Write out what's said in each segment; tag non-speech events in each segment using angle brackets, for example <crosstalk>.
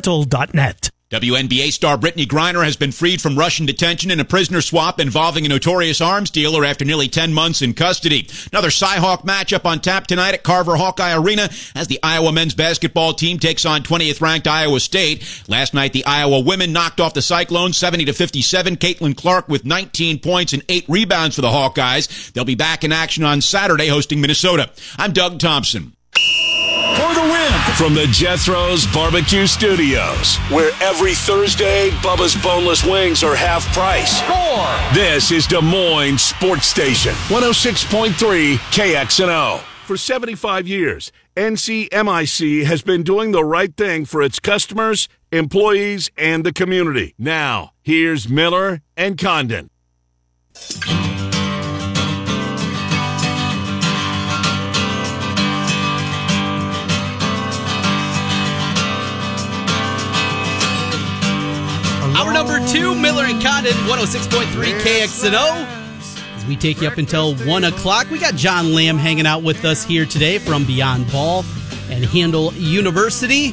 dental.net. WNBA star Brittney Griner has been freed from Russian detention in a prisoner swap involving a notorious arms dealer after nearly 10 months in custody. Another Cyhawk matchup on tap tonight at Carver Hawkeye Arena as the Iowa men's basketball team takes on 20th ranked Iowa State. Last night, the Iowa women knocked off the Cyclones 70 to 57. Caitlin Clark with 19 points and 8 rebounds for the Hawkeyes. They'll be back in action on Saturday hosting Minnesota. I'm Doug Thompson for the win. From the Jethro's Barbecue Studios, where every Thursday, Bubba's Boneless Wings are half price. Score! This is Des Moines Sports Station, 106.3 KXNO. For 75 years, NCMIC has been doing the right thing for its customers, employees, and the community. Now, here's Miller and Condon. Hour number two, Miller and Condon, 106.3 KXNO. As we take you up until 1 o'clock, we got John Lamb hanging out with us here today from Beyond Ball and Handle University.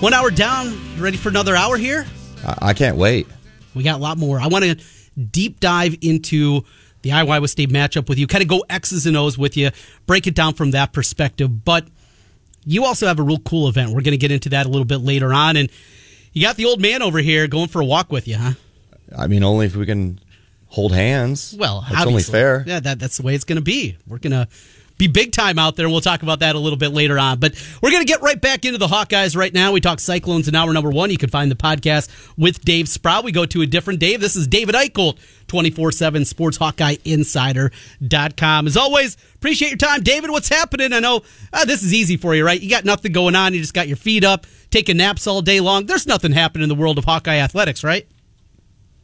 One hour down. You ready for another hour here? I can't wait. We got a lot more. I want to deep dive into the Iowa State matchup with you, kind of go X's and O's with you, break it down from that perspective. But you also have a real cool event. We're going to get into that a little bit later on. And you got the old man over here going for a walk with you, huh? I mean, only if we can hold hands. Well, that's only fair. Yeah, that, that's the way it's going to be. We're going to be big time out there. We'll talk about that a little bit later on. But we're going to get right back into the Hawkeyes right now. We talk Cyclones in hour number one. You can find the podcast with Dave Sprout. We go to a different Dave. This is David Eickholt, 24 7 Sports Hawkeye Insider.com. As always, appreciate your time. David, what's happening? I know uh, this is easy for you, right? You got nothing going on. You just got your feet up taking naps all day long. There's nothing happening in the world of Hawkeye athletics, right?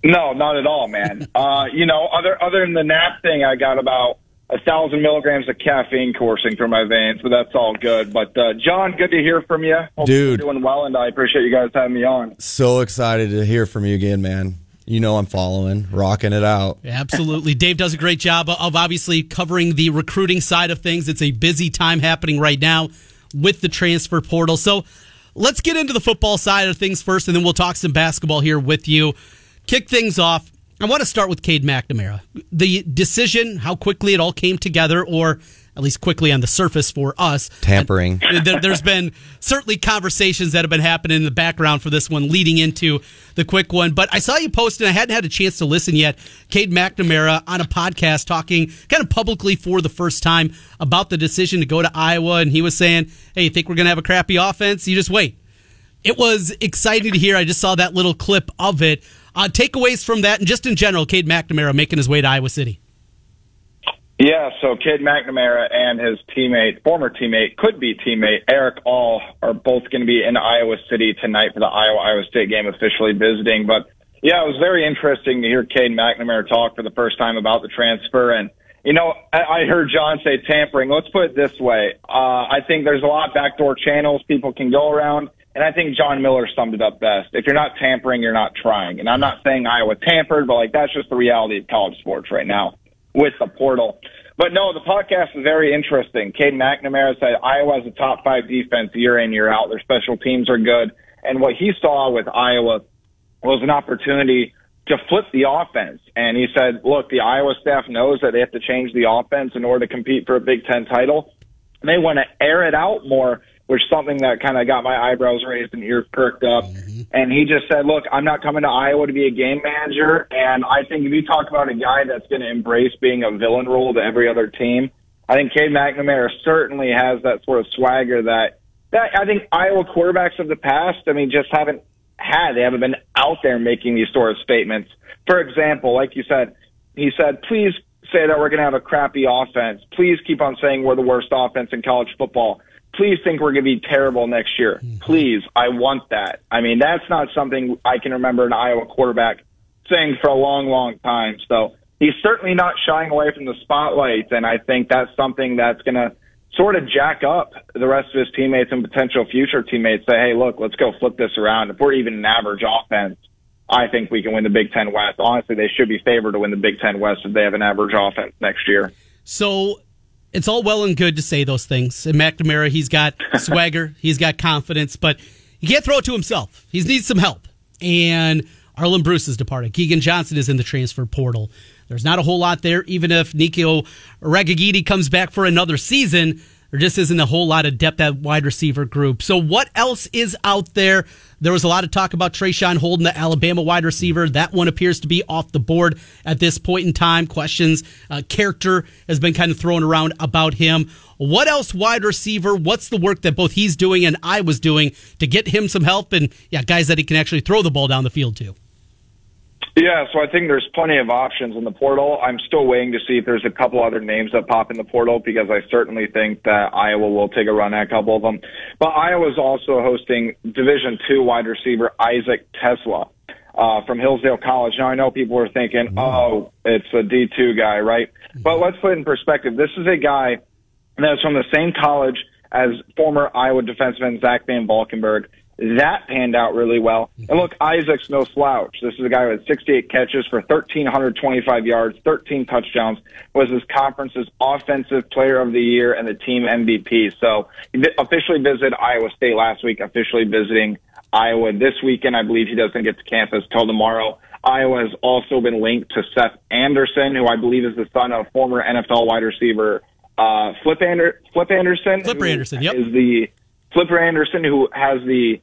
No, not at all, man. <laughs> uh, you know, other other than the nap thing, I got about a thousand milligrams of caffeine coursing through my veins, but that's all good. But uh, John, good to hear from you. Hope Dude, you're doing well, and I appreciate you guys having me on. So excited to hear from you again, man. You know I'm following, rocking it out. Absolutely. <laughs> Dave does a great job of obviously covering the recruiting side of things. It's a busy time happening right now with the transfer portal. So let's get into the football side of things first, and then we'll talk some basketball here with you. Kick things off. I want to start with Cade McNamara. The decision, how quickly it all came together, or at least quickly on the surface for us. Tampering. There, has been certainly conversations that have been happening in the background for this one leading into the quick one. But I saw you post, and I hadn't had a chance to listen yet. Cade McNamara on a podcast talking kind of publicly for the first time about the decision to go to Iowa. And he was saying, Hey, you think we're going to have a crappy offense? You just wait. It was exciting to hear. I just saw that little clip of it. Uh, takeaways from that, and just in general, Cade McNamara making his way to Iowa City. Yeah, so Cade McNamara and his teammate, former teammate, could be teammate, Erick All, are both going to be in Iowa City tonight for the Iowa Iowa State game, officially visiting. But yeah, it was very interesting to hear Cade McNamara talk for the first time about the transfer. And, you know, I, heard John say tampering. Let's put it this way. Uh, I think there's a lot of backdoor channels people can go around. And I think John Miller summed it up best. If you're not tampering, you're not trying. And I'm not saying Iowa tampered, but like that's just the reality of college sports right now with the portal. But no, the podcast is very interesting. Cade McNamara said Iowa has a top five defense year in, year out. Their special teams are good. And what he saw with Iowa was an opportunity to flip the offense. And he said, look, the Iowa staff knows that they have to change the offense in order to compete for a Big Ten title. They want to air it out more which something that kind of got my eyebrows raised and ears perked up. Mm-hmm. And he just said, look, I'm not coming to Iowa to be a game manager. And I think if you talk about a guy that's going to embrace being a villain role to every other team, I think Cade McNamara certainly has that sort of swagger that, that I think Iowa quarterbacks of the past, I mean, just haven't had. They haven't been out there making these sort of statements. For example, like you said, he said, please say that we're going to have a crappy offense. Please keep on saying we're the worst offense in college football please think we're going to be terrible next year. Mm-hmm. Please, I want that. I mean, that's not something I can remember an Iowa quarterback saying for a long, long time. So he's certainly not shying away from the spotlight, and I think that's something that's going to sort of jack up the rest of his teammates and potential future teammates. Say, hey, look, let's go flip this around. If we're even an average offense, I think we can win the Big Ten West. Honestly, they should be favored to win the Big Ten West if they have an average offense next year. So it's all well and good to say those things. And McNamara, he's got <laughs> swagger, he's got confidence, but he can't throw it to himself. He needs some help. And Arland Bruce is departed. Keagan Johnson is in the transfer portal. There's not a whole lot there, even if Nico Ragaini comes back for another season. There just isn't a whole lot of depth at wide receiver group. So what else is out there? There was a lot of talk about Traeshon Holden, the Alabama wide receiver. That one appears to be off the board at this point in time. Questions, uh, character has been kind of thrown around about him. What else, wide receiver? What's the work that both he's doing and I was doing to get him some help and yeah, guys that he can actually throw the ball down the field to? Yeah, so I think there's plenty of options in the portal. I'm still waiting to see if there's a couple other names that pop in the portal because I certainly think that Iowa will take a run at a couple of them. But Iowa's also hosting Division Two wide receiver Isaac TeSlaa uh, from Hillsdale College. Now I know people are thinking, oh, it's a D2 guy, right? But let's put it in perspective. This is a guy that's from the same college as former Iowa defenseman Zach VanValkenburg. That panned out really well. And look, Isaac's no slouch. This is a guy with 68 catches for 1,325 yards, 13 touchdowns, was his conference's offensive player of the year and the team MVP. So he officially visited Iowa State last week, officially visiting Iowa this weekend. I believe he doesn't get to campus till tomorrow. Iowa has also been linked to Seth Anderson, who I believe is the son of former NFL wide receiver uh, Flip, Ander- Flip Anderson. Flipper Anderson, yep. Is the Flipper Anderson, who has the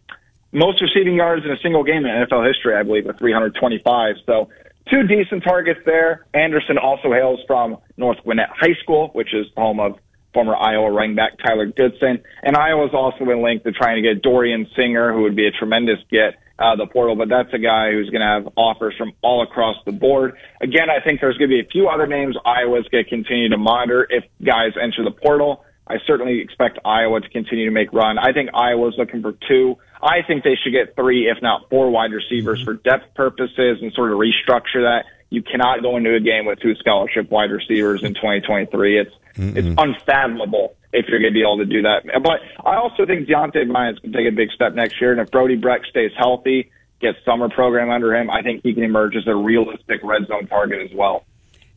most receiving yards in a single game in NFL history, I believe, with 325. So two decent targets there. Anderson also hails from North Gwinnett High School, which is home of former Iowa running back Tyler Goodson. And Iowa's also been linked to trying to get Dorian Singer, who would be a tremendous get of the portal, but that's a guy who's going to have offers from all across the board. Again, I think there's going to be a few other names Iowa's going to continue to monitor if guys enter the portal. I certainly expect Iowa to continue to make run. I think Iowa's looking for two. I think they should get three, if not four wide receivers mm-hmm. for depth purposes and sort of restructure that. You cannot go into a game with two scholarship wide receivers in 2023. It's Mm-mm. it's unfathomable if you're going to be able to do that. But I also think Deontay Bryant's going to take a big step next year, and if Brody Brecht stays healthy, gets summer program under him, I think he can emerge as a realistic red zone target as well.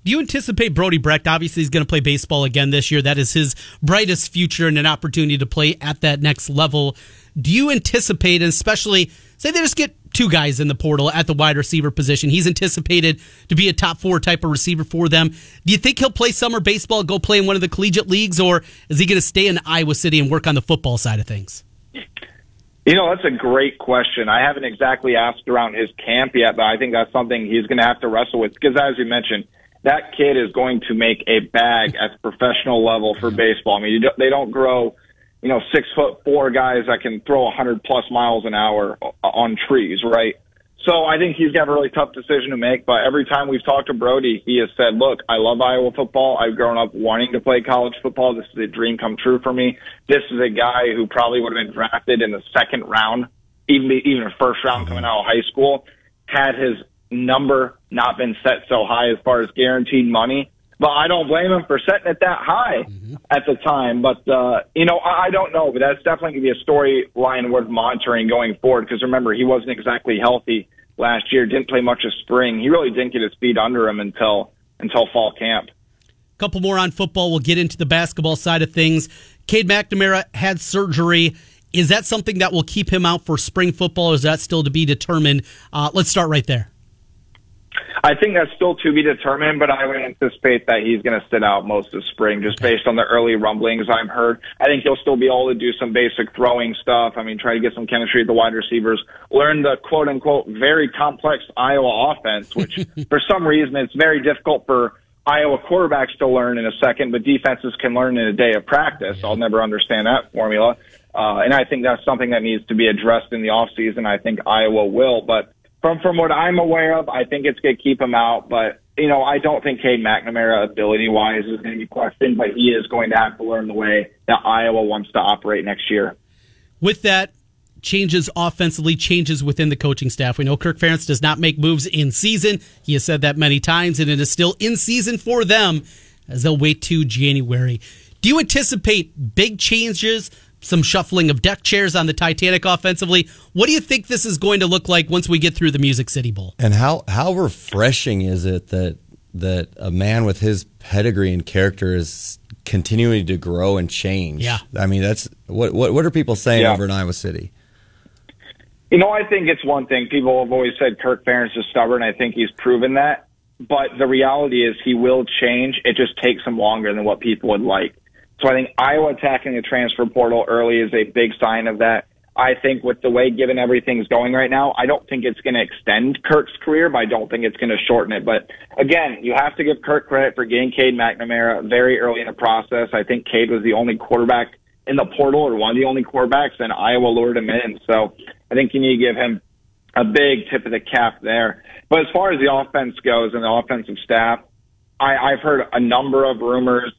Do you anticipate Brody Brecht? Obviously, he's going to play baseball again this year. That is his brightest future and an opportunity to play at that next level. Do you anticipate, especially say they just get two guys in the portal at the wide receiver position? He's anticipated to be a top four type of receiver for them. Do you think he'll play summer baseball, go play in one of the collegiate leagues, or is he going to stay in Iowa City and work on the football side of things? You know, that's a great question. I haven't exactly asked around his camp yet, but I think that's something he's going to have to wrestle with because, as you mentioned, that kid is going to make a bag at the professional level for baseball. I mean, don't, they don't grow, you know, six foot four guys that can throw a hundred plus miles an hour on trees, right? So I think he's got a really tough decision to make. But every time we've talked to Brody, he has said, "Look, I love Iowa football. I've grown up wanting to play college football. This is a dream come true for me. This is a guy who probably would have been drafted in the second round, even even a first round coming out of high school. Had his number not been set so high as far as guaranteed money. But I don't blame him for setting it that high mm-hmm. at the time. But, uh, you know, I, I don't know, but that's definitely going to be a storyline worth monitoring going forward. Because remember, he wasn't exactly healthy last year, didn't play much of spring. He really didn't get his feet under him until, until fall camp. A Couple more on football. We'll get into the basketball side of things. Cade McNamara had surgery. Is that something that will keep him out for spring football, or is that still to be determined? Uh, let's start right there. I think that's still to be determined, but I would anticipate that he's going to sit out most of spring just based on the early rumblings I've heard. I think he'll still be able to do some basic throwing stuff. I mean, try to get some chemistry with the wide receivers, learn the quote unquote very complex Iowa offense, which <laughs> for some reason it's very difficult for Iowa quarterbacks to learn in a second, but defenses can learn in a day of practice. I'll never understand that formula. Uh, and I think that's something that needs to be addressed in the offseason. I think Iowa will, but from from what I'm aware of, I think it's going to keep him out. But you know, I don't think Cade McNamara, ability wise, is going to be questioned. But he is going to have to learn the way that Iowa wants to operate next year. With that, changes offensively, changes within the coaching staff. We know Kirk Ferentz does not make moves in season. He has said that many times, and it is still in season for them as they'll wait to January. Do you anticipate big changes some shuffling of deck chairs on the Titanic offensively. What do you think this is going to look like once we get through the Music City Bowl? And how how refreshing is it that that a man with his pedigree and character is continuing to grow and change? Yeah, I mean that's what what what are people saying yeah. over in Iowa City? You know, I think it's one thing. People have always said Kirk Ferentz is stubborn. I think he's proven that. But the reality is he will change. It just takes him longer than what people would like. So I think Iowa attacking the transfer portal early is a big sign of that. I think with the way given everything's going right now, I don't think it's going to extend Kirk's career, but I don't think it's going to shorten it. But again, you have to give Kirk credit for getting Cade McNamara very early in the process. I think Cade was the only quarterback in the portal or one of the only quarterbacks, and Iowa lured him in. So I think you need to give him a big tip of the cap there. But as far as the offense goes and the offensive staff, I, I've heard a number of rumors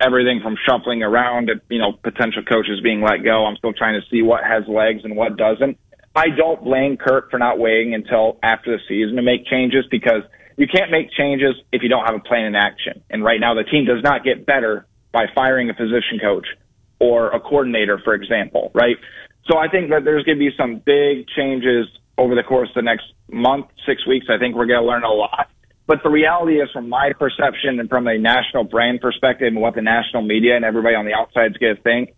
everything from shuffling around to, you know, potential coaches being let go. I'm still trying to see what has legs and what doesn't. I don't blame Kirk for not waiting until after the season to make changes because you can't make changes if you don't have a plan in action. And right now the team does not get better by firing a position coach or a coordinator, for example, right? So I think that there's going to be some big changes over the course of the next month, six weeks. I think we're going to learn a lot. But the reality is, from my perception and from a national brand perspective and what the national media and everybody on the outside is going to think,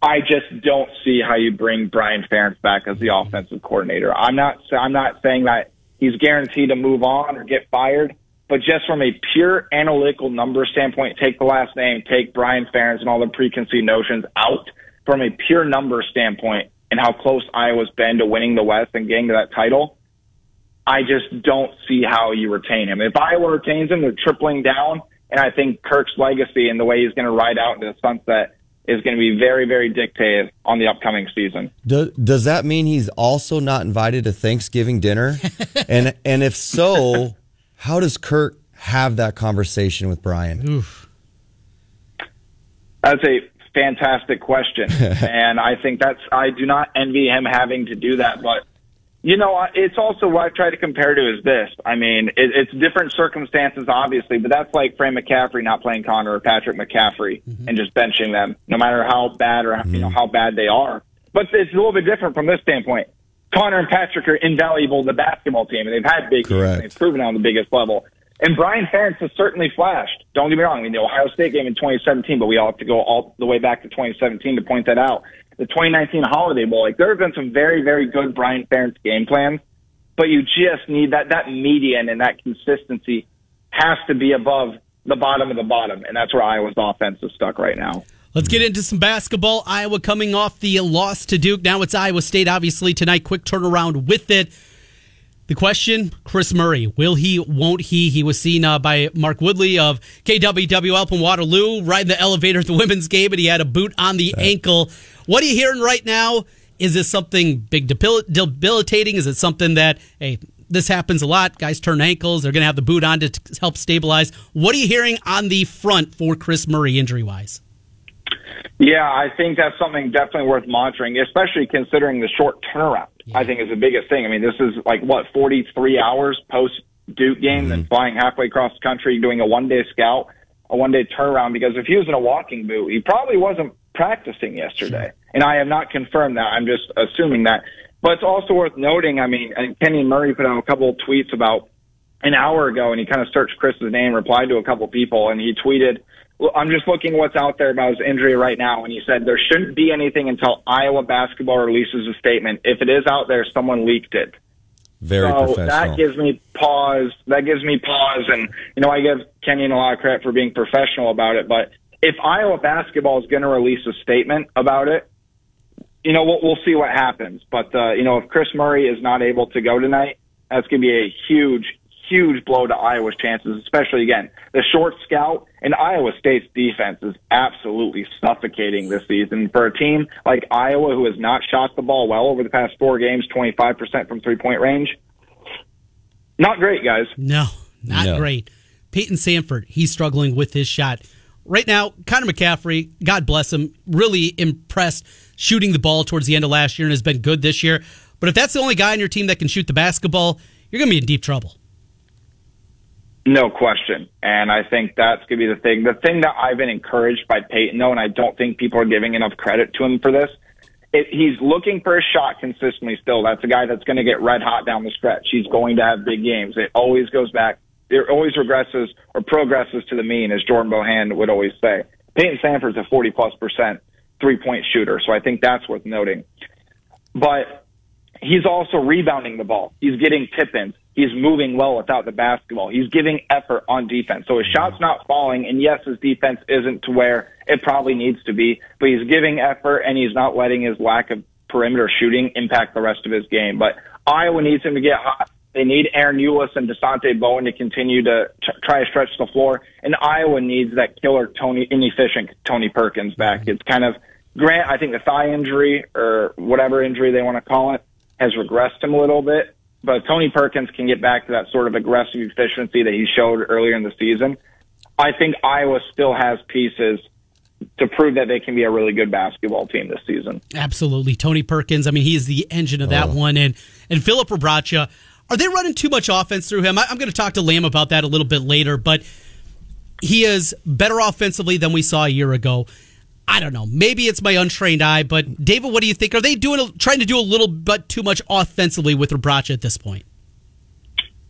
I just don't see how you bring Brian Ferentz back as the offensive coordinator. I'm not, I'm not saying that he's guaranteed to move on or get fired, but just from a pure analytical number standpoint, take the last name, take Brian Ferentz and all the preconceived notions out from a pure number standpoint and how close Iowa's been to winning the West and getting to that title. I just don't see how you retain him. If Iowa retains him, they're tripling down. And I think Kirk's legacy and the way he's going to ride out into the sunset is going to be very, very dictative on the upcoming season. Do, does that mean he's also not invited to Thanksgiving dinner? <laughs> and and if so, how does Kirk have that conversation with Brian? Oof. That's a fantastic question, <laughs> and I think that's I do not envy him having to do that, but you know, it's also what I try to compare to is this. I mean, it, it's different circumstances, obviously, but that's like Fran McCaffery not playing Connor or Patrick McCaffery mm-hmm. and just benching them, no matter how bad or mm-hmm. you know mm-hmm. how bad they are. But it's a little bit different from this standpoint. Connor and Patrick are invaluable to the basketball team, and they've had big Correct. They've proven on the biggest level. And Brian Ferentz has certainly flashed. Don't get me wrong. I mean, the Ohio State game in 2017, but we all have to go all the way back to 2017 to point that out the 2019 Holiday Bowl. Like there have been some very, very good Brian Ferentz game plans, but you just need that that median and that consistency has to be above the bottom of the bottom, and that's where Iowa's offense is stuck right now. Let's get into some basketball. Iowa coming off the loss to Duke. Now it's Iowa State, obviously, tonight. Quick turnaround with it. The question, Kris Murray, will he, won't he? He was seen uh, by Mark Woodley of KWWL in Waterloo riding the elevator at the <laughs> women's game, and he had a boot on the ankle. What are you hearing right now? Is this something big debilitating? Is it something that, hey, this happens a lot. Guys turn ankles. They're going to have the boot on to help stabilize. What are you hearing on the front for Kris Murray injury wise? Yeah, I think that's something definitely worth monitoring, especially considering the short turnaround. Yeah. I think is the biggest thing. I mean, this is like what 43 hours post Duke game, mm-hmm. and flying halfway across the country, doing a one day scout, a one day turnaround. Because if he was in a walking boot, he probably wasn't practicing yesterday. Sure. And I have not confirmed that. I'm just assuming that. But it's also worth noting. I mean, and Kenyon Murray put out a couple of tweets about an hour ago, and he kind of searched Kris's name, replied to a couple of people, and he tweeted I'm just looking what's out there about his injury right now. And he said there shouldn't be anything until Iowa basketball releases a statement. If it is out there, someone leaked it. Very so professional. That gives me pause. That gives me pause. And, you know, I give Kenyon a lot of credit for being professional about it. But if Iowa basketball is going to release a statement about it, you know, we'll, we'll see what happens. But, uh, you know, if Kris Murray is not able to go tonight, that's going to be a huge, huge blow to Iowa's chances, especially again, the short scout and Iowa State's defense is absolutely suffocating this season for a team like Iowa who has not shot the ball well over the past four games, 25% from three point range. Not great, guys. No, not no. great. Payton Sandfort, he's struggling with his shot. Right now, Connor McCaffery, God bless him, really impressed shooting the ball towards the end of last year and has been good this year. But if that's the only guy on your team that can shoot the basketball, you're going to be in deep trouble. No question. And I think that's going to be the thing. The thing that I've been encouraged by Payton, though, and I don't think people are giving enough credit to him for this, it, he's looking for a shot consistently still. That's a guy that's going to get red hot down the stretch. He's going to have big games. It always goes back. It always regresses or progresses to the mean, as Jordan Bohannon would always say. Payton Sandfort's a 40 plus percent three point shooter. So I think that's worth noting. But he's also rebounding the ball. He's getting tip ins. He's moving well without the basketball. He's giving effort on defense. So his shot's not falling. And yes, his defense isn't to where it probably needs to be, but he's giving effort and he's not letting his lack of perimeter shooting impact the rest of his game. But Iowa needs him to get hot. They need Ahron Ulis and Dasonte Bowen to continue to t- try to stretch the floor. And Iowa needs that killer Tony, inefficient Tony Perkins back. Mm-hmm. It's kind of, Grant, I think the thigh injury or whatever injury they want to call it has regressed him a little bit. But Tony Perkins can get back to that sort of aggressive efficiency that he showed earlier in the season. I think Iowa still has pieces to prove that they can be a really good basketball team this season. Absolutely. Tony Perkins, I mean, he is the engine of that oh. one. And and Filip Rebraca, are they running too much offense through him? I, I'm going to talk to Lamb about that a little bit later, but he is better offensively than we saw a year ago. I don't know. Maybe it's my untrained eye, but David, what do you think? Are they doing trying to do a little bit too much offensively with Rebraca at this point?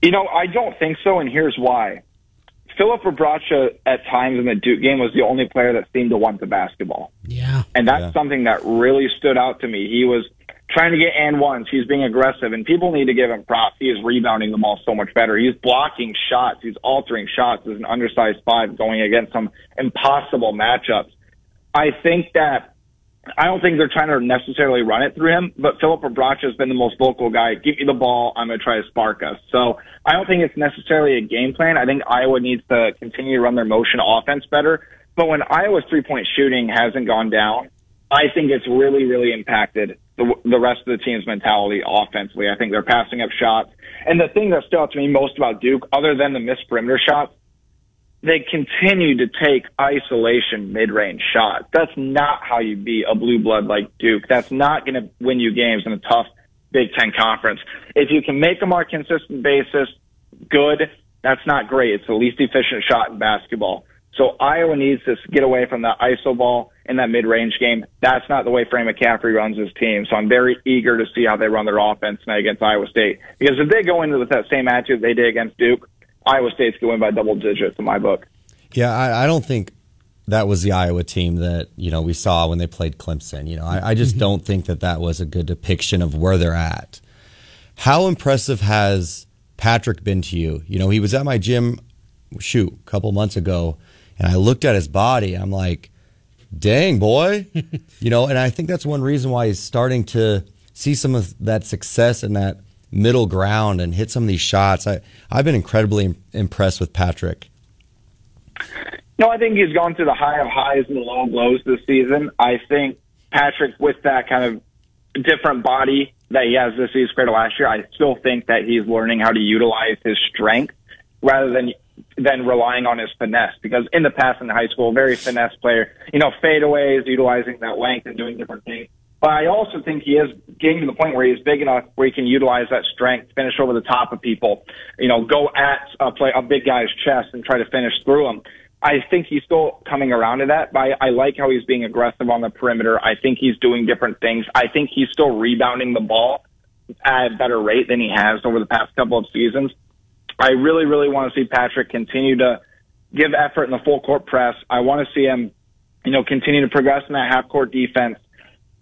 You know, I don't think so, and here's why. Filip Rebraca at times in the Duke game was the only player that seemed to want the basketball. Yeah. And that's yeah. something that really stood out to me. He was trying to get and ones. He's being aggressive, and people need to give him props. He is rebounding the ball so much better. He's blocking shots. He's altering shots as an undersized five going against some impossible matchups. I think that I don't think they're trying to necessarily run it through him, but Filip Rebraca has been the most vocal guy. Give me the ball. I'm going to try to spark us. So I don't think it's necessarily a game plan. I think Iowa needs to continue to run their motion offense better. But when Iowa's three point shooting hasn't gone down, I think it's really, really impacted the, the rest of the team's mentality offensively. I think they're passing up shots. And the thing that stood out to me most about Duke, other than the missed perimeter shots, they continue to take isolation mid-range shots. That's not how you beat a blue blood like Duke. That's not going to win you games in a tough Big Ten conference. If you can make them on consistent basis, good. That's not great. It's the least efficient shot in basketball. So Iowa needs to get away from that iso ball in that mid-range game. That's not the way Fran McCaffery runs his team. So I'm very eager to see how they run their offense tonight against Iowa State. Because if they go into with that same attitude they did against Duke, Iowa State's going to win by double digits in my book. Yeah, I, I, don't think that was the Iowa team that you know we saw when they played Clemson. You know, I, I just mm-hmm. don't think that that was a good depiction of where they're at. How impressive has Patrick been to you? You know, he was at my gym, shoot, a couple months ago, and I looked at his body. I'm like, dang boy, <laughs> you know, and I think that's one reason why he's starting to see some of that success and that middle ground and hit some of these shots. I, I've been incredibly impressed with Patrick. No, I think he's gone through the high of highs and the low of lows this season. I think Patrick, with that kind of different body that he has this season compared to last year, I still think that he's learning how to utilize his strength rather than than relying on his finesse. Because in the past in high school, very finesse player, you know, fadeaways, utilizing that length and doing different things. But I also think he is getting to the point where he's big enough where he can utilize that strength, finish over the top of people, you know, go at a play a big guy's chest and try to finish through him. I think he's still coming around to that, but I, I like how he's being aggressive on the perimeter. I think he's doing different things. I think he's still rebounding the ball at a better rate than he has over the past couple of seasons. I really, really want to see Patrick continue to give effort in the full court press. I want to see him, you know, continue to progress in that half court defense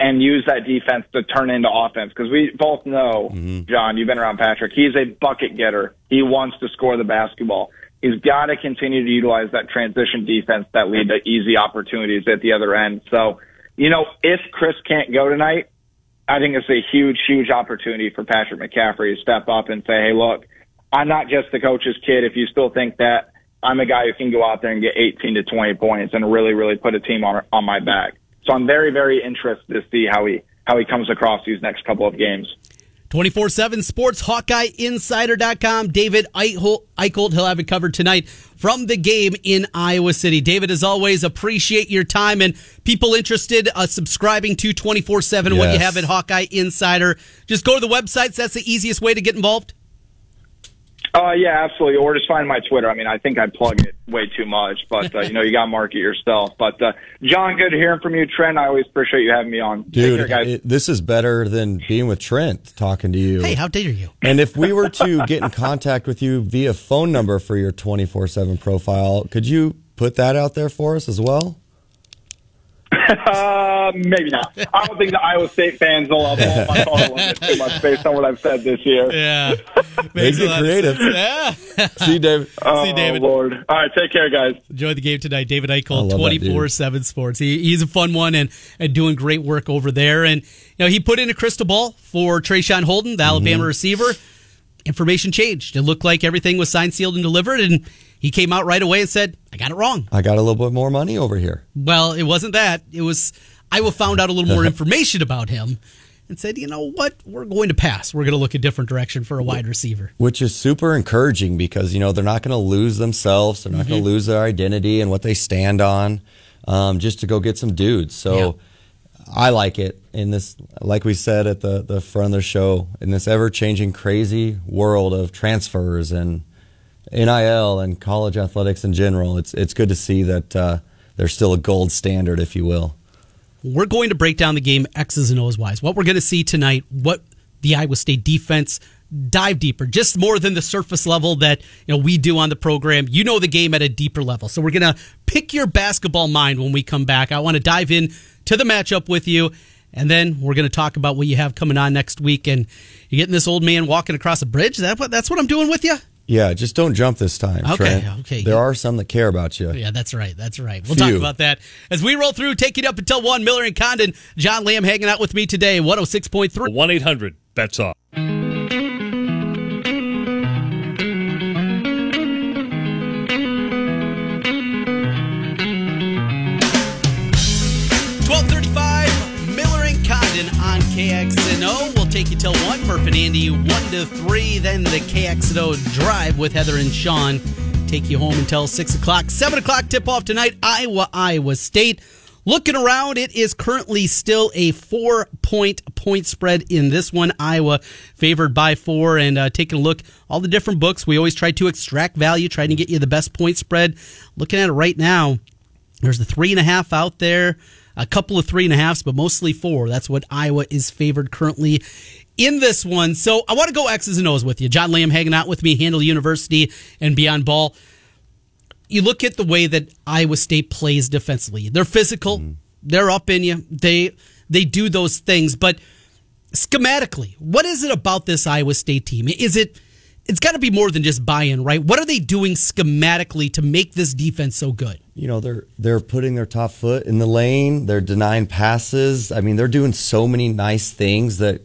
and use that defense to turn into offense. Because we both know, mm-hmm. John, you've been around Patrick. He's a bucket getter. He wants to score the basketball. He's got to continue to utilize that transition defense that lead to easy opportunities at the other end. So, you know, if Kris can't go tonight, I think it's a huge, huge opportunity for Patrick McCaffery to step up and say, hey, look, I'm not just the coach's kid. If you still think that, I'm a guy who can go out there and get 18 to 20 points and really, really put a team on on my back. So I'm very, very interested to see how he how he comes across these next couple of games. 24 7 Sports, HawkeyeInsider.com. David Eickholt, he'll have it covered tonight from the game in Iowa City. David, as always, appreciate your time and people interested uh, subscribing to 24 7 what you have at Hawkeye Insider. Just go to the websites. That's the easiest way to get involved. Uh, yeah, absolutely. Or just find my Twitter. I mean, I think I plug it way too much, but uh, you know, you got to market yourself. But uh, John, good hearing from you, Trent. I always appreciate you having me on. Dude, care, it, this is better than being with Trent talking to you. Hey, how dare you? And if we were to get in contact with you via phone number for your twenty four seven profile, could you put that out there for us as well? Uh, maybe not. I don't think the Iowa State fans will love blow up my phone a little too much based on what I've said this year. Yeah, Makes it creative. Yeah. See, David. <laughs> Oh, See, David. Lord. All right, take care, guys. Enjoy the game tonight. David I Eichel, love that dude. 24 7 sports. He, he's a fun one and, and doing great work over there. And, you know, he put in a crystal ball for Traeshon Holden, the Mm-hmm. Alabama receiver. Information changed. It looked like everything was signed, sealed, and delivered. And he came out right away and said, I got it wrong. I got a little bit more money over here. Well, it wasn't that. It was, Iowa found out a little more <laughs> information about him and said, you know what? We're going to pass. We're going to look a different direction for a wide receiver. which is super encouraging because you know they're not going to lose themselves they're not going to lose their identity and what they stand on um, just to go get some dudes so i like it in this like we said at the, the front of the show in this ever-changing crazy world of transfers and nil and college athletics in general it's, it's good to see that uh, there's still a gold standard if you will We're going to break down the game X's and O's wise. What we're going to see tonight, what the Iowa State defense dive deeper, just more than the surface level that you know we do on the program. You know the game at a deeper level. So we're going to pick your basketball mind when we come back. I want to dive in to the matchup with you. And then we're going to talk about what you have coming on next week. And you're getting this old man walking across a bridge. That that's what I'm doing with you. Yeah just don't jump this time Okay, Trent. okay. there are some that care about you Yeah, that's right. That's right. We'll Few. talk about that as we roll through. Take it up until one. Miller and Condon. John Lamb hanging out with me today. 106.3. 1 800 bets off. Take you till 1. Murph and Andy, 1 to 3. Then the KXNO Drive with Heather and Sean. Take you home until 6 o'clock. 7 o'clock tip off tonight, Iowa, Iowa State. Looking around, it is currently still a four point point spread in this one. Iowa favored by four. And uh, taking a look, all the different books, we always try to extract value, trying to get you the best point spread. Looking at it right now, there's a three and a half out there, a couple of three and a halves, but mostly four. That's what Iowa is favored currently in this one. So I want to go X's and O's with you. John Lamb hanging out with me, Handle University and Beyond Ball. You look at the way that Iowa State plays defensively. They're physical. Mm-hmm. They're up in you. They they do those things, but schematically, what is it about this Iowa State team? Is it it's got to be more than just buy-in, right? What are they doing schematically to make this defense so good? you know they're they're putting their top foot in the lane they're denying passes i mean they're doing so many nice things that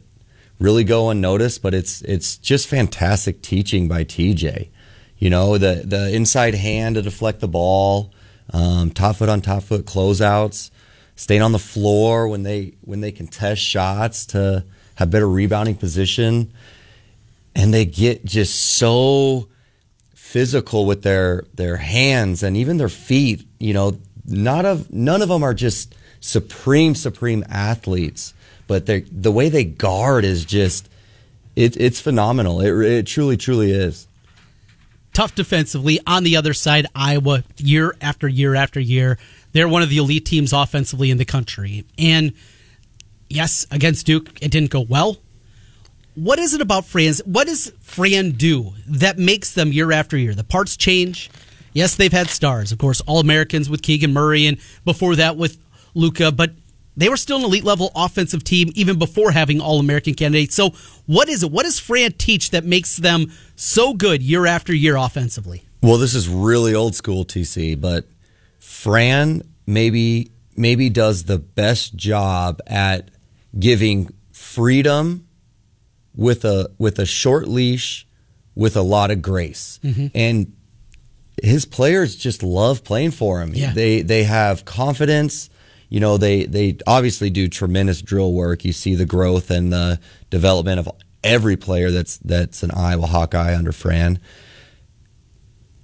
really go unnoticed but it's it's just fantastic teaching by tj you know the the inside hand to deflect the ball um, top foot on top foot closeouts staying on the floor when they when they contest shots to have better rebounding position and they get just so physical with their their hands and even their feet. You know, not of none of them are just supreme supreme athletes, but the way they guard is just it, it's phenomenal. It, it truly truly is. Tough defensively. On the other side, Iowa, year after year after year, they're one of the elite teams offensively in the country. And yes, against Duke, it didn't go well. What is it about Fran's? What does Fran do that makes them year after year? The parts change. Yes, they've had stars, of course, All Americans with Keegan Murray, and before that with Luka, but they were still an elite level offensive team even before having All American candidates. So, what is it? What does Fran teach that makes them so good year after year offensively? Well, this is really old school TC, but Fran maybe maybe does the best job at giving freedom with a with a short leash with a lot of grace. Mm-hmm. And his players just love playing for him. Yeah. They they have confidence. You know, they they obviously do tremendous drill work. You see the growth and the development of every player that's that's an Iowa Hawkeye under Fran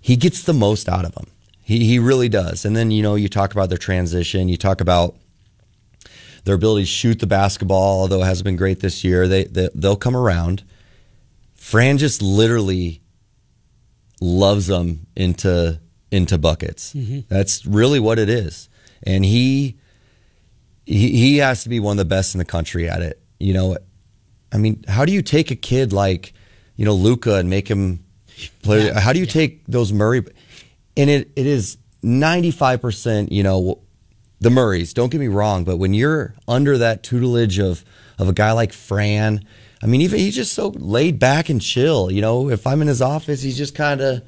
he gets the most out of them. He he really does. And then you know you talk about their transition. You talk about their ability to shoot the basketball, although it hasn't been great this year. They, they they'll come around. Fran just literally loves them into into buckets. Mm-hmm. That's really what it is. And he, he he has to be one of the best in the country at it. You know, I mean, how do you take a kid like, you know, Luka and make him play? Yeah, how do you take those Murray? And it, it is ninety five percent, you know, the Murrays. Don't get me wrong, but when you're under that tutelage of of a guy like Fran, I mean, even he's just so laid back and chill. You know, if I'm in his office, he's just kind of,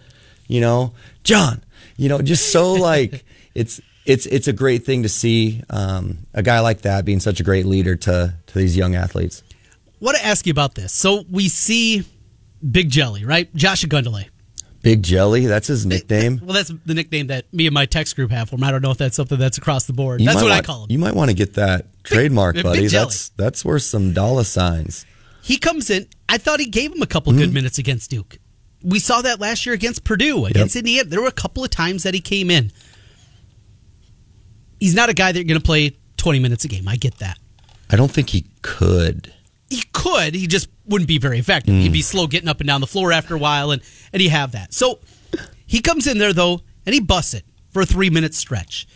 you know, John. You know, just so like <laughs> it's it's it's a great thing to see um, a guy like that being such a great leader to to these young athletes. want to ask you about this. So we see Big Jelly, right? Josh Ogundele. Big Jelly, that's his nickname. Well, that's the nickname that me and my text group have for him. I don't know if that's something that's across the board. You that's what I want- call him. You might want to get that trademark, Big buddy. Jelly. That's that's worth some dollar signs. He comes in. I thought he gave him a couple Mm-hmm. good minutes against Duke. We saw that last year against Purdue, against Indiana. There were a couple of times that he came in. He's not a guy that you're going to play 20 minutes a game. I get that. I don't think he could. He could. He just wouldn't be very effective. Hmm. He'd be slow getting up and down the floor after a while, and and you have that. So he comes in there though, and he busts it for a three minute stretch.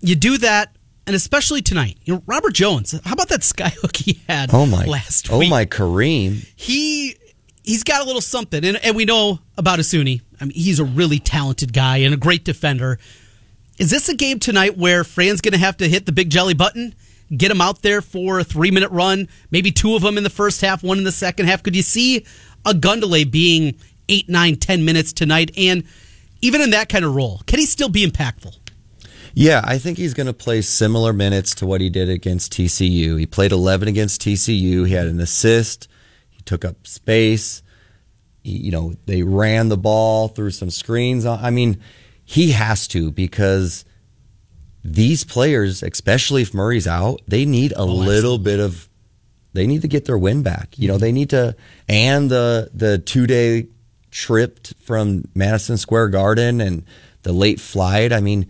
You do that, and especially tonight. You know, Robert Jones. How about that skyhook he had? Oh my! last oh my, Kareem. he he's got a little something, and, and we know about Asuni. I mean, he's a really talented guy and a great defender. Is this a game tonight where Fran's going to have to hit the big jelly button, get him out there for a three minute run, maybe two of them in the first half, one in the second half? Could you see Ogundele being eight, nine, ten minutes tonight, and even in that kind of role, can he still be impactful? Yeah, I think he's going to play similar minutes to what he did against TCU. He played 11 against TCU. He had an assist. He took up space. He, you know, they ran the ball through some screens. I mean, he has to because these players, especially if Murray's out, they need a oh, little bit of they need to get their win back. You know, they need to and the the two day trip from Madison Square Garden and the late flight. I mean,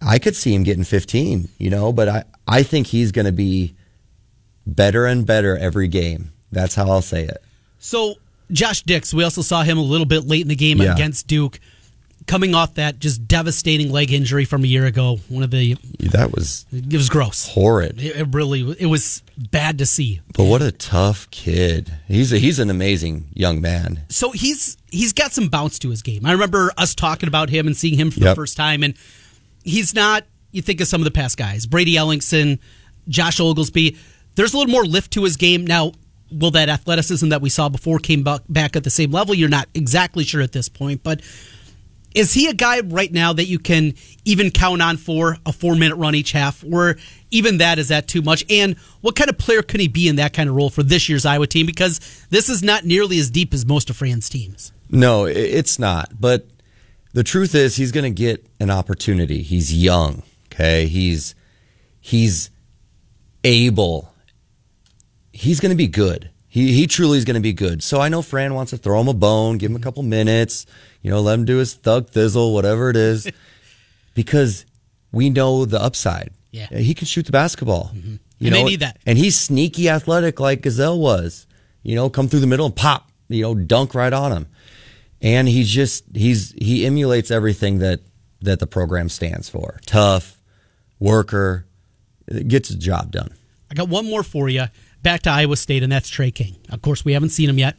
I could see him getting 15, you know, but I, I think he's going to be better and better every game. That's how I'll say it. So Josh Dix, we also saw him a little bit late in the game Yeah. against Duke, coming off that just devastating leg injury from a year ago. One of the That was it was gross. horrid. It, it really it was bad to see. But what a tough kid. He's a, he's an amazing young man. So he's he's got some bounce to his game. I remember us talking about him and seeing him for the first time, and he's not. You think of some of the past guys, Brady Ellingson, Josh Oglesby. There's a little more lift to his game now. Will that athleticism that we saw before came back at the same level? You're not exactly sure at this point, but is he a guy right now that you can even count on for a four minute run each half, or even that is that too much? And what kind of player could he be in that kind of role for this year's Iowa team? Because this is not nearly as deep as most of Fran's teams. No, it's not. But the truth is, he's going to get an opportunity. He's young. Okay, he's he's able. He's going to be good. He he truly is going to be good. So I know Fran wants to throw him a bone, give him a mm-hmm. couple minutes, you know, let him do his thug thizzle, whatever it is, <laughs> because we know the upside. Yeah. he can shoot the basketball. Mm-hmm. You And they know, need that. and he's sneaky athletic like Gazelle was. You know, come through the middle and pop. You know, dunk right on him. And he's just he's he emulates everything that that the program stands for. Tough, worker, gets the job done. I got one more for you. Back to Iowa State, and that's Tre King. Of course, we haven't seen him yet.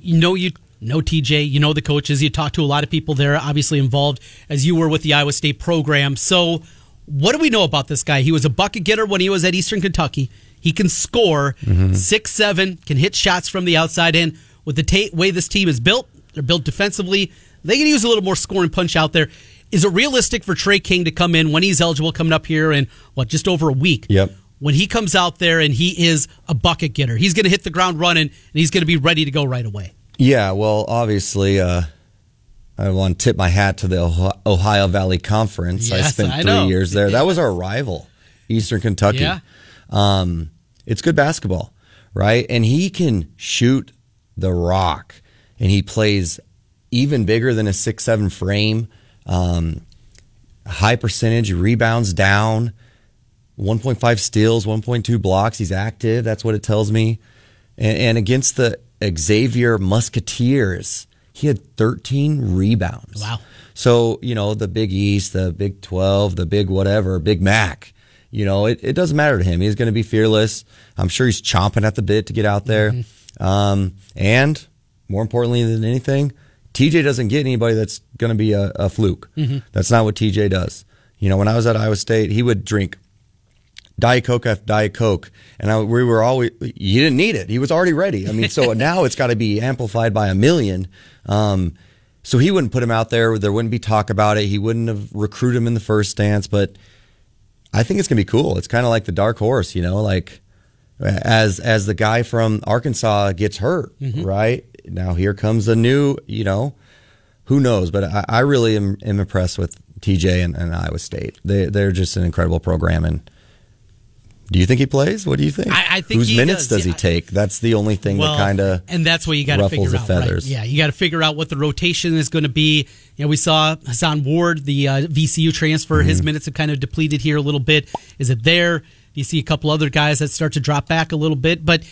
You know, you know TJ, you know the coaches. You talk to a lot of people there, obviously involved as you were with the Iowa State program. So, what do we know about this guy? He was a bucket getter when he was at Eastern Kentucky. He can score mm-hmm. six seven, can hit shots from the outside in. With the ta- way this team is built, they're built defensively. They can use a little more scoring punch out there. Is it realistic for Tre King to come in when he's eligible, coming up here in what just over a week? Yep. When he comes out there and he is a bucket getter, he's going to hit the ground running and he's going to be ready to go right away. Yeah, well, obviously, uh, I want to tip my hat to the Ohio- Valley Conference. I spent three know. years there. That was our <laughs> rival, Eastern Kentucky. Yeah. Um, it's good basketball, right? And he can shoot the rock, and he plays even bigger than a six seven frame. Um, high percentage rebounds down, 1.5 steals, 1.2 blocks. He's active. That's what it tells me. And, and against the Xavier Musketeers, he had 13 rebounds. Wow. So, you know, the Big East, the Big 12, the Big whatever, Big Mac, you know, it, it doesn't matter to him. He's going to be fearless. I'm sure he's chomping at the bit to get out there. Um, and more importantly than anything, TJ doesn't get anybody that's going to be a, a fluke. That's not what TJ does. You know, when I was at Iowa State, he would drink Diet Coke after Diet Coke, and I, we were always you didn't need it. He was already ready. I mean, so <laughs> now it's got to be amplified by a million. Um, so he wouldn't put him out there. There wouldn't be talk about it. He wouldn't have recruited him in the first stance. But I think it's gonna be cool. It's kind of like the dark horse, you know, like as as the guy from Arkansas gets hurt, mm-hmm. right now here comes a new, you know, who knows? But I, I really am, am, impressed with TJ and, and Iowa State. They they're just an incredible program and do you think he plays? What do you think? I, I think whose minutes does, does he take? That's the only thing well, that kind of and that's what you got to figure out. Right? Yeah, you got to figure out what the rotation is going to be. You know, we saw Hason Ward, the uh, VCU transfer. Mm-hmm. His minutes have kind of depleted here a little bit. Is it there? You see a couple other guys that start to drop back a little bit, but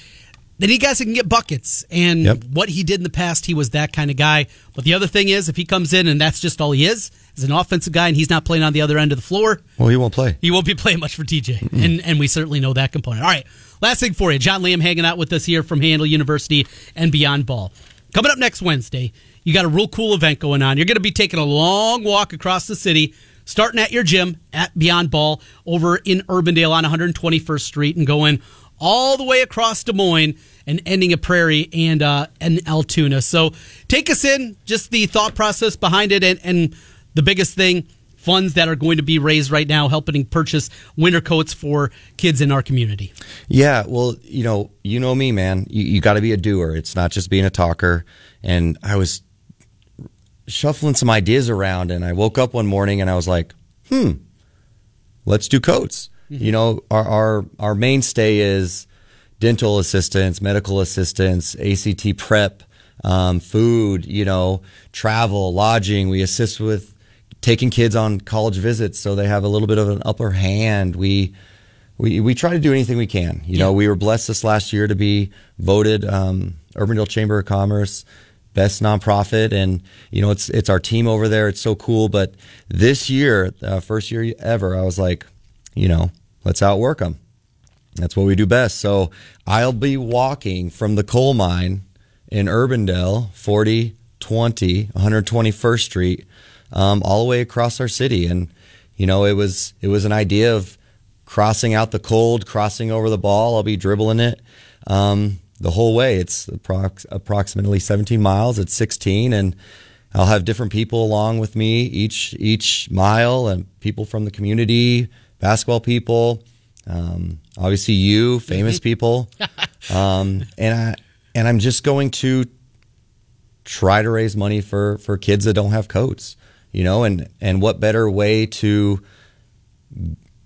then he guys that can get buckets. And yep. what he did in the past, he was that kind of guy. But the other thing is, if he comes in and that's just all he is, is an offensive guy, and he's not playing on the other end of the floor. Well, he won't play. He won't be <laughs> playing much for TJ, mm and and we certainly know that component. All right, last thing for you, John Lamb hanging out with us here from Handle University and Beyond Ball. Coming up next Wednesday, you got a real cool event going on. You're going to be taking a long walk across the city starting at your gym at Beyond Ball over in Urbandale on 121st Street and going all the way across Des Moines and ending at Prairie and uh, and Altoona. So take us in, just the thought process behind it, and, and the biggest thing funds that are going to be raised right now helping purchase winter coats for kids in our community. Yeah, well, you know, you know me, man. You, you got to be a doer. It's not just being a talker. And I was shuffling some ideas around, and I woke up one morning and I was like, hmm, let's do coats. Mm-hmm. You know, our, our our mainstay is dental assistance, medical assistance, ACT prep, um, food. You know, travel, lodging. We assist with taking kids on college visits so they have a little bit of an upper hand. We we we try to do anything we can. You yeah. know, we were blessed this last year to be voted um, Urbandale Chamber of Commerce best nonprofit, and you know it's it's our team over there. It's so cool. But this year, uh, first year ever, I was like, you know, let's outwork them. That's what we do best. So I'll be walking from the coal mine in Urbandale, 40, 20, 121st Street, um, all the way across our city. And, you know, it was, it was an idea of crossing out the cold, crossing over the ball. I'll be dribbling it. Um, the whole way. It's approx- approximately 17 miles. It's 16, and I'll have different people along with me each each mile, and people from the community, basketball people, um, obviously you, famous people, <laughs> um, and I and I'm just going to try to raise money for for kids that don't have coats, you know, and and what better way to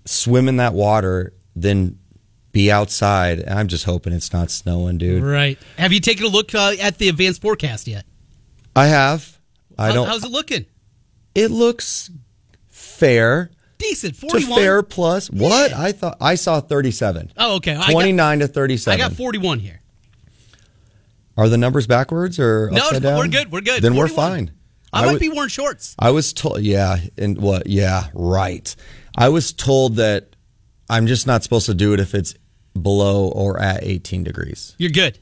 swim in that water than be outside. I'm just hoping it's not snowing, dude. Right. Have you taken a look uh, at the advanced forecast yet? I have. I How, don't. How's it looking? It looks fair. Decent. 41. To fair plus. Yeah. What? I thought I saw 37. Oh, okay. 29 got, to 37. I got 41 here. Are the numbers backwards or no, upside down? we're good. We're good. Then 41. we're fine. I, I might be wearing shorts. I was told, yeah, and what? Yeah, right. I was told that I'm just not supposed to do it if it's below or at 18 degrees. You're good.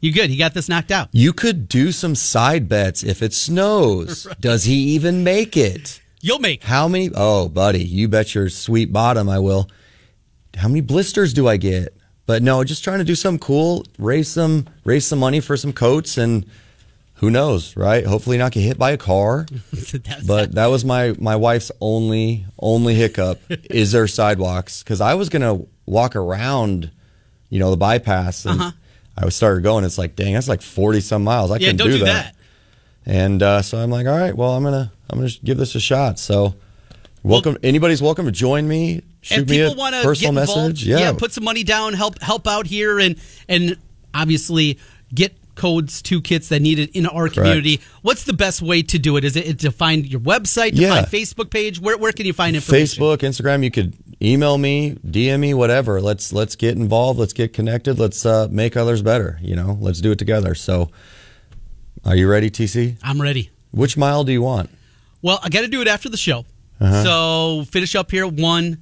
You good. You got this knocked out. You could do some side bets if it snows. <laughs> right. Does he even make it? You'll make. How many? Oh, buddy, you bet your sweet bottom I will. How many blisters do I get? But no, just trying to do something cool, raise some raise some money for some coats and who knows, right? Hopefully not get hit by a car. <laughs> but that was my my wife's only only hiccup <laughs> is there sidewalks because I was gonna walk around, you know, the bypass and uh-huh. I started going. It's like, dang, that's like forty some miles. I yeah, can do, do, that. that. And uh, so I'm like, all right, well, I'm gonna I'm gonna give this a shot. So welcome, well, anybody's welcome to join me. Shoot me a personal message. Yeah. yeah, put some money down, help help out here, and and obviously get codes to kits that need it in our community. Correct. What's the best way to do it? Is it to find your website, to yeah. find Facebook page? Where, where can you find information? Facebook, Instagram. You could email me, DM me, whatever. Let's let's get involved. Let's get connected. Let's uh, make others better. You know, let's do it together. So, are you ready, TC? I'm ready. Which mile do you want? Well, I got to do it after the show. Uh-huh. So finish up here one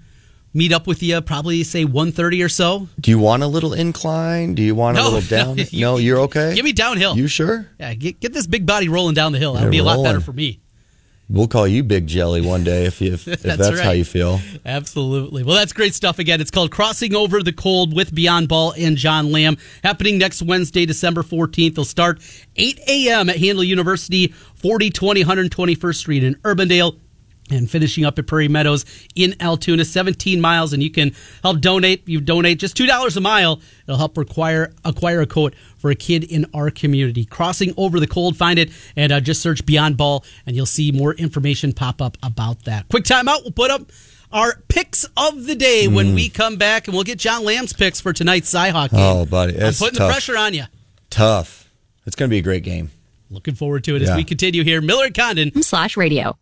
meet up with you probably say 1.30 or so do you want a little incline do you want no, a little <laughs> down no, you, no you're okay give me downhill you sure yeah get, get this big body rolling down the hill that'll be a lot better for me We'll call you Big Jelly one day if you, if, if that's, <laughs> That's how you feel. Absolutely. Well, that's great stuff. Again, it's called Crossing Over the Cold with Beyond Ball and John Lamb. Happening next Wednesday, December 14th. They'll start 8 a.m. at Handle University, 4020 121st Street in Urbandale. And finishing up at Prairie Meadows in Altoona, 17 miles, and you can help donate. You donate just $2 a mile. It'll help require, acquire a coat for a kid in our community. Crossing over the cold, find it, and uh, just search Beyond Ball, and you'll see more information pop up about that. Quick timeout. We'll put up our picks of the day when we come back, and we'll get John Lamb's picks for tonight's Cyhawk game. Oh, buddy, I'm putting tough. the pressure on you. Tough. It's going to be a great game. Looking forward to it as we continue here. Miller and Condon. slash radio.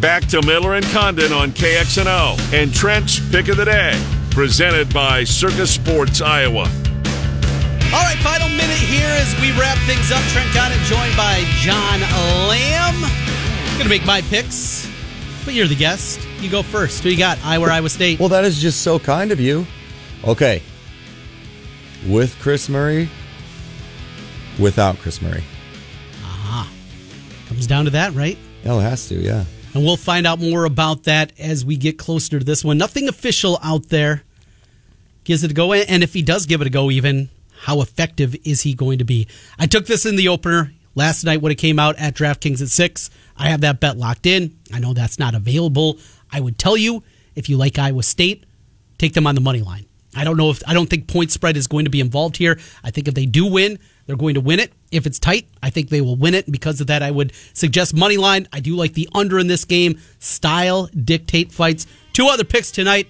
Back to Miller and Condon on KXNO and Trent's Pick of the Day, presented by Circa Sports Iowa. All right, final minute here as we wrap things up. Trent Condon joined by John Lamb. Gonna make my picks, but you're the guest. You go first. Who you got? Iowa, or Iowa State. Well, that is just so kind of you. Okay. With Kris Murray, without Kris Murray. Aha. Comes down to that, right? Oh, it has to, yeah. And we'll find out more about that as we get closer to this one. Nothing official out there gives it a go. And if he does give it a go, even, how effective is he going to be? I took this in the opener last night when it came out at DraftKings at 6. I have that bet locked in. I know that's not available. I would tell you if you like Iowa State, take them on the money line. I don't know if I don't think point spread is going to be involved here. I think if they do win, they're going to win it. If it's tight, I think they will win it. Because of that, I would suggest money line. I do like the under in this game. Style dictate fights. Two other picks tonight.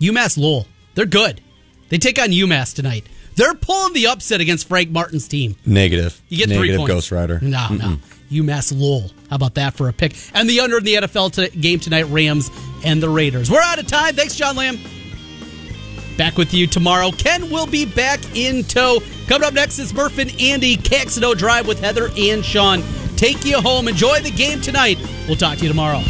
UMass Lowell. They're good. They take on UMass tonight. They're pulling the upset against Frank Martin's team. Negative. You get Negative three points. Ghost Rider. No, no. UMass Lowell. How about that for a pick? And the under in the NFL t- game tonight, Rams and the Raiders. We're out of time. Thanks, John Lamb. Back with you tomorrow. Ken will be back in tow. Coming up next is Murph and Andy KXNO Drive with Heather and Sean. Take you home. Enjoy the game tonight. We'll talk to you tomorrow.